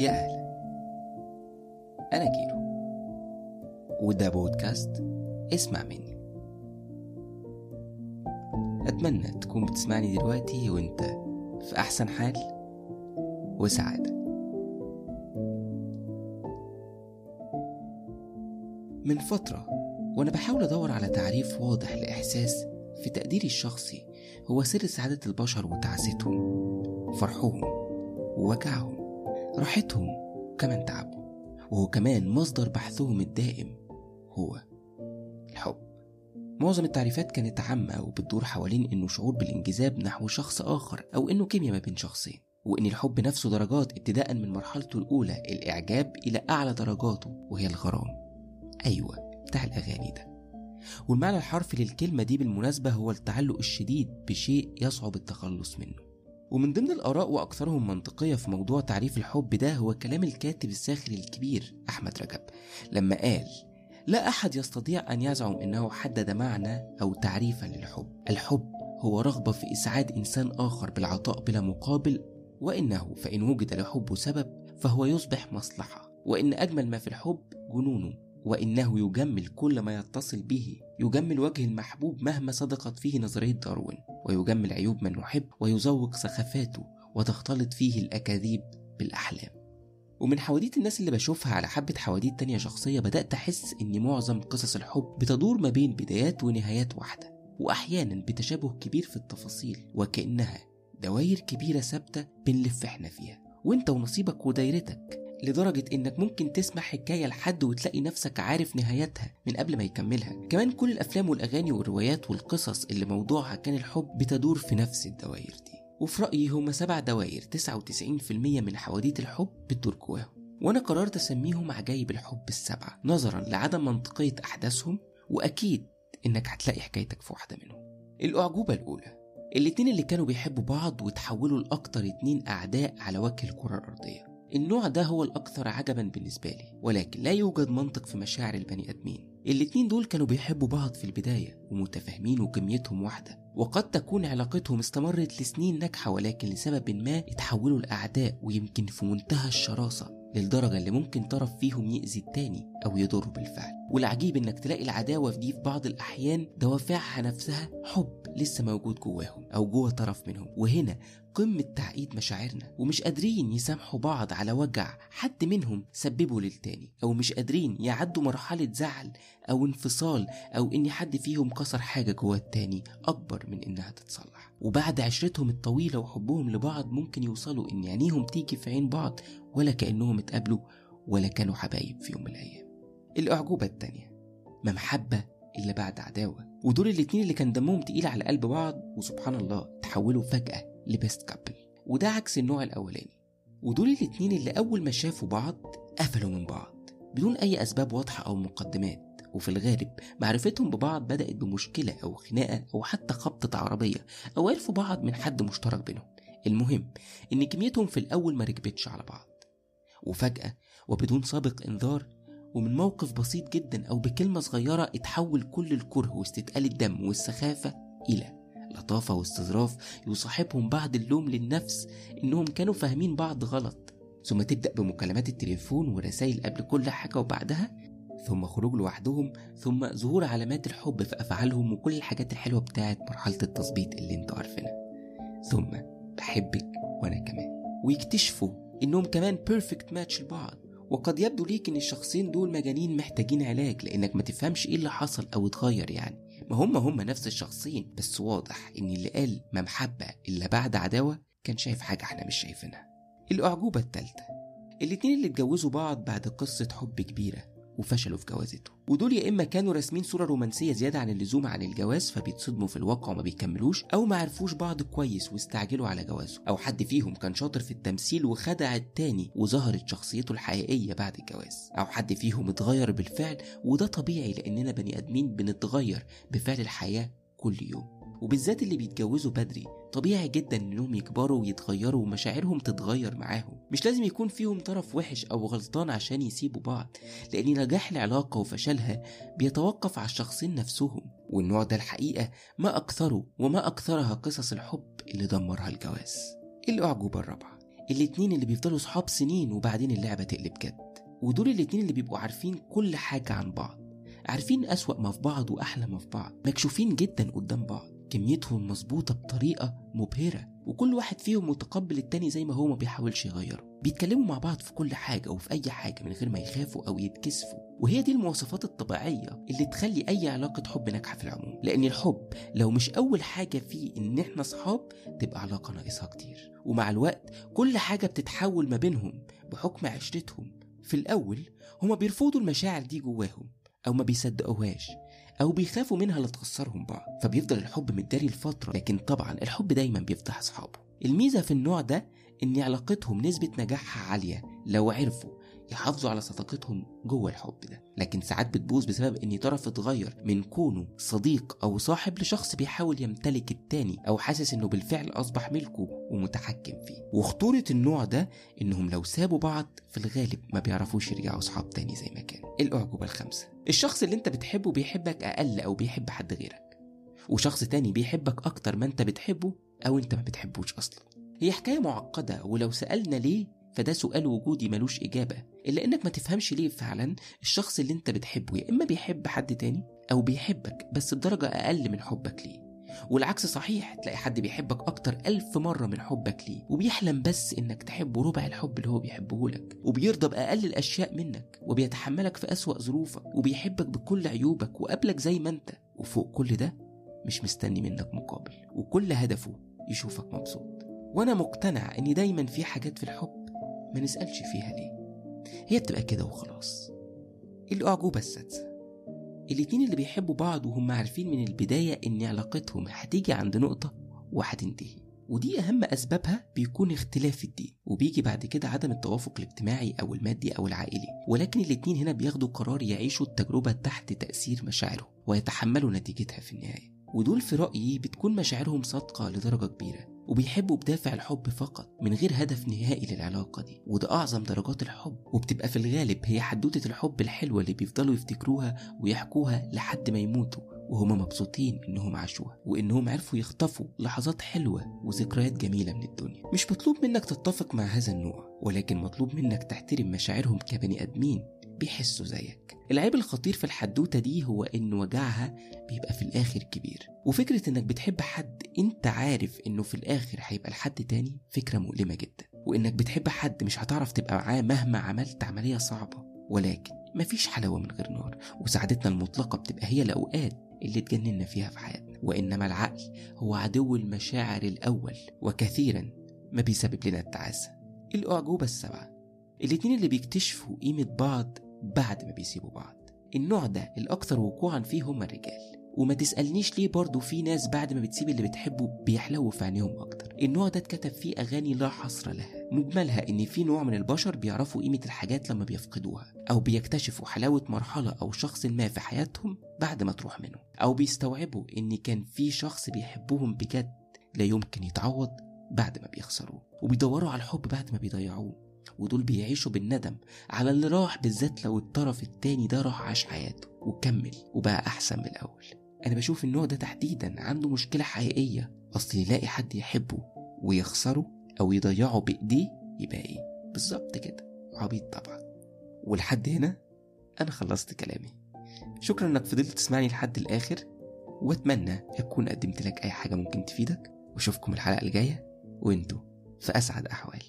يا أهلا. أنا كيرو. وده بودكاست اسمع مني. أتمنى تكون بتسمعني دلوقتي وأنت في أحسن حال وسعادة. من فترة وأنا بحاول أدور على تعريف واضح لإحساس في تقديري الشخصي هو سر سعادة البشر وتعاستهم فرحهم ووجعهم. راحتهم وكمان تعبهم وهو كمان مصدر بحثهم الدائم هو الحب. معظم التعريفات كانت عامة وبتدور حوالين إنه شعور بالانجذاب نحو شخص آخر أو إنه كيمياء ما بين شخصين وإن الحب نفسه درجات ابتداء من مرحلته الأولى الإعجاب إلى أعلى درجاته وهي الغرام. أيوة بتاع الأغاني ده. والمعنى الحرفي للكلمة دي بالمناسبة هو التعلق الشديد بشيء يصعب التخلص منه. ومن ضمن الآراء وأكثرهم منطقية في موضوع تعريف الحب ده هو كلام الكاتب الساخر الكبير أحمد رجب لما قال لا أحد يستطيع أن يزعم أنه حدد معنى أو تعريفا للحب. الحب هو رغبة في إسعاد إنسان آخر بالعطاء بلا مقابل وإنه فإن وجد لحبه سبب فهو يصبح مصلحة وإن أجمل ما في الحب جنونه. وإنه يجمل كل ما يتصل به يجمل وجه المحبوب مهما صدقت فيه نظرية داروين ويجمل عيوب من نحب ويزوق سخافاته وتختلط فيه الأكاذيب بالأحلام. ومن حواديت الناس اللي بشوفها على حبة حواديت تانية شخصية بدأت أحس إن معظم قصص الحب بتدور ما بين بدايات ونهايات واحدة وأحيانا بتشابه كبير في التفاصيل وكأنها دواير كبيرة ثابتة بنلف إحنا فيها وإنت ونصيبك ودايرتك. لدرجة إنك ممكن تسمع حكاية لحد وتلاقي نفسك عارف نهايتها من قبل ما يكملها. كمان كل الأفلام والأغاني والروايات والقصص اللي موضوعها كان الحب بتدور في نفس الدوائر دي. وفي رأيي هما سبع دوائر 99% من حواديت الحب بتدور جواهم وأنا قررت أسميهم عجايب الحب السبعة نظرا لعدم منطقية أحداثهم وأكيد إنك هتلاقي حكايتك في واحدة منهم. الأعجوبة الأولى الاتنين اللي كانوا بيحبوا بعض وتحولوا لأكتر اتنين أعداء على وجه الكرة الأرضية. النوع ده هو الأكثر عجبا بالنسبة لي ولكن لا يوجد منطق في مشاعر البني آدمين. الاتنين دول كانوا بيحبوا بعض في البداية ومتفاهمين وكميتهم واحدة وقد تكون علاقتهم استمرت لسنين ناجحة ولكن لسبب ما اتحولوا لأعداء ويمكن في منتهى الشراسة. للدرجة اللي ممكن طرف فيهم يأذي التاني أو يضره بالفعل. والعجيب إنك تلاقي العداوة في دي في بعض الأحيان دوافعها نفسها حب لسه موجود جواهم أو جوه طرف منهم. وهنا قمة تعقيد مشاعرنا. ومش قادرين يسامحوا بعض على وجع حد منهم سببه للتاني. أو مش قادرين يعدوا مرحلة زعل أو انفصال أو إن حد فيهم كسر حاجة جوه التاني أكبر من إنها تتصلح. وبعد عشرتهم الطويلة وحبهم لبعض ممكن يوصلوا إن عينيهم تيجي في عين بعض ولا كأنهم اتقابلوا ولا كانوا حبايب في يوم من الأيام. الأعجوبة التانية ما محبة إلا بعد عداوة. ودول الاتنين اللي كان دمهم تقيل على قلب بعض وسبحان الله تحولوا فجأة لبيست كابل. وده عكس النوع الأولاني. ودول الاتنين اللي أول ما شافوا بعض قفلوا من بعض. بدون أي أسباب واضحة أو مقدمات. وفي الغالب معرفتهم ببعض بدأت بمشكلة أو خناقة أو حتى خبطة عربية أو عرفوا بعض من حد مشترك بينهم. المهم إن كميتهم في الأول ما ركبتش على بعض. وفجأة وبدون سابق إنذار ومن موقف بسيط جدا أو بكلمة صغيرة اتحول كل الكره واستثقال الدم والسخافة إلى لطافة واستظراف يصاحبهم بعد اللوم للنفس إنهم كانوا فاهمين بعض غلط. ثم تبدأ بمكالمات التليفون ورسائل قبل كل حاجة وبعدها ثم خروج لوحدهم ثم ظهور علامات الحب في أفعالهم وكل الحاجات الحلوة بتاعت مرحلة التظبيط اللي أنتوا عارفينها. ثم بحبك وأنا كمان. ويكتشفوا إنهم perfect perfect match لبعض. وقد يبدو ليك إن الشخصين دول مجانين محتاجين علاج لإنك ما تفهمش إيه اللي حصل أو اتغير يعني. ما هم هم نفس الشخصين بس واضح إن اللي قال ما محبة إلا بعد عداوة كان شايف حاجة إحنا مش شايفينها. الأعجوبة التالتة. الاتنين اللي اتجوزوا بعض بعد قصة حب كبيرة. وفشلوا في جوازته. ودول يا إما كانوا راسمين صورة رومانسية زيادة عن اللزوم عن الجواز فبيتصدموا في الواقع وما بيكملوش أو ما عرفوش بعض كويس واستعجلوا على جوازه. أو حد فيهم كان شاطر في التمثيل وخدع التاني وظهرت شخصيته الحقيقية بعد الجواز. أو حد فيهم اتغير بالفعل وده طبيعي لأننا بني آدمين بنتغير بفعل الحياة كل يوم. وبالذات اللي بيتجوزوا بدري طبيعي جدا إنهم يكبروا ويتغيروا ومشاعرهم تتغير معاهم. مش لازم يكون فيهم طرف وحش أو غلطان عشان يسيبوا بعض لأن نجاح العلاقة وفشلها بيتوقف على الشخصين نفسهم. والنوع ده الحقيقة ما أكثره وما أكثرها قصص الحب اللي دمرها الجواز. الأعجوبة الرابعة الاتنين اللي بيفضلوا صحاب سنين وبعدين اللعبة تقلب جد. ودول الاتنين اللي بيبقوا عارفين كل حاجة عن بعض. عارفين أسوأ ما في بعض وأحلى ما في بعض. مكشوفين جدا قدام بعض. كميتهم مظبوطة بطريقة مبهرة. وكل واحد فيهم متقبل التاني زي ما هو ما بيحاولش يغيره. بيتكلموا مع بعض في كل حاجة وفي أي حاجة من غير ما يخافوا أو يتكسفوا. وهي دي المواصفات الطبيعية اللي تخلي أي علاقة حب ناجحة في العموم. لأن الحب لو مش أول حاجة فيه إن إحنا صحاب تبقى علاقة ناقصها كتير. ومع الوقت كل حاجة بتتحول ما بينهم بحكم عشرتهم في الأول هما بيرفضوا المشاعر دي جواهم. أو ما بيصدقوهاش أو بيخافوا منها لتخسرهم بعض فبيفضل الحب متداري لفترة لكن طبعا الحب دايما بيفضح أصحابه. الميزة في النوع ده إن علاقتهم نسبة نجاحها عالية لو عرفوا يحافظوا على صداقتهم جوه الحب ده. لكن ساعات بتبوظ بسبب إن طرف اتغير من كونه صديق أو صاحب لشخص بيحاول يمتلك التاني أو حاسس إنه بالفعل أصبح ملكه ومتحكم فيه. وخطورة النوع ده إنهم لو سابوا بعض في الغالب ما بيعرفوش يرجعوا أصحاب تاني زي ما كانوا الاعجوبة الخامسة الشخص اللي انت بتحبه بيحبك أقل أو بيحب حد غيرك وشخص تاني بيحبك أكتر ما انت بتحبه أو انت ما بتحبوش أصلا. هي حكاية معقدة ولو سألنا ليه فده سؤال وجودي ملوش إجابة إلا إنك ما تفهمش ليه فعلا الشخص اللي أنت بتحبه يا إما بيحب حد تاني أو بيحبك بس بدرجة أقل من حبك ليه. والعكس صحيح تلاقي حد بيحبك أكتر ألف مرة من حبك ليه وبيحلم بس إنك تحبه ربع الحب اللي هو بيحبه لك وبيرضى بأقل الأشياء منك وبيتحملك في أسوأ ظروفك وبيحبك بكل عيوبك وقابلك زي ما أنت وفوق كل ده مش مستني منك مقابل وكل هدفه يشوفك مبسوط. وأنا مقتنع إن دايما في حاجات في الحب ما نسألش فيها ليه هي بتبقى كده وخلاص. الأعجوبة السادسة الاتنين اللي بيحبوا بعض وهم عارفين من البداية إن علاقتهم هتيجي عند نقطة وهتنتهي. ودي أهم أسبابها بيكون اختلاف الدين وبيجي بعد كده عدم التوافق الاجتماعي أو المادي أو العائلي. ولكن الاتنين هنا بياخدوا قرار يعيشوا التجربة تحت تأثير مشاعرهم ويتحملوا نتيجتها في النهاية. ودول في رأيي بتكون مشاعرهم صادقة لدرجة كبيرة. وبيحبوا بدافع الحب فقط من غير هدف نهائي للعلاقة دي. وده أعظم درجات الحب. وبتبقى في الغالب هي حدوتة الحب الحلوة اللي بيفضلوا يفتكروها ويحكوها لحد ما يموتوا وهما مبسوطين إنهم عاشوها وإنهم عرفوا يخطفوا لحظات حلوة وذكريات جميلة من الدنيا. مش مطلوب منك تتفق مع هذا النوع ولكن مطلوب منك تحترم مشاعرهم كبني آدمين بيحسوا زيك. العيب الخطير في الحدوتة دي هو إن وجعها بيبقى في الآخر كبير. وفكرة إنك بتحب حد أنت عارف إنه في الآخر هيبقى لحد تاني فكرة مؤلمة جدا. وإنك بتحب حد مش هتعرف تبقى معاه مهما عملت عملية صعبة. ولكن مفيش حلاوة من غير نار. وسعادتنا المطلقة بتبقى هي الأوقات اللي اتجننا فيها في حياتنا. وإنما العقل هو عدو المشاعر الأول. وكثيرا ما بيسبب لنا التعاسة. الأعجوبة السبعة. الاتنين اللي بيكتشفوا قيمة بعض بعد ما بيسيبوا بعض. النوع ده الأكثر وقوعا فيه هم الرجال. وما تسألنيش ليه برضو في ناس بعد ما بتسيب اللي بتحبه بيحلو في عينيهم أكتر. النوع ده اتكتب فيه أغاني لا حصر لها. مجملها إن في نوع من البشر بيعرفوا قيمة الحاجات لما بيفقدوها أو بيكتشفوا حلاوة مرحلة أو شخص ما في حياتهم بعد ما تروح منهم أو بيستوعبوا إن كان في شخص بيحبهم بجد لا يمكن يتعوض بعد ما بيخسروه وبيدوروا على الحب بعد ما بيضيعوه. ودول بيعيشوا بالندم على اللي راح بالذات لو الطرف التاني ده راح عاش حياته وكمل وبقى أحسن من الأول. أنا بشوف النوع ده تحديدا عنده مشكلة حقيقية أصل يلاقي حد يحبه ويخسره أو يضيعه بإيديه يبقى إيه؟ بالظبط كده عبيط طبعا. ولحد هنا أنا خلصت كلامي. شكرا إنك فضلت تسمعني لحد الآخر وأتمنى أكون قدمت لك أي حاجة ممكن تفيدك وأشوفكم الحلقة الجاية وأنتوا في أسعد أحوال.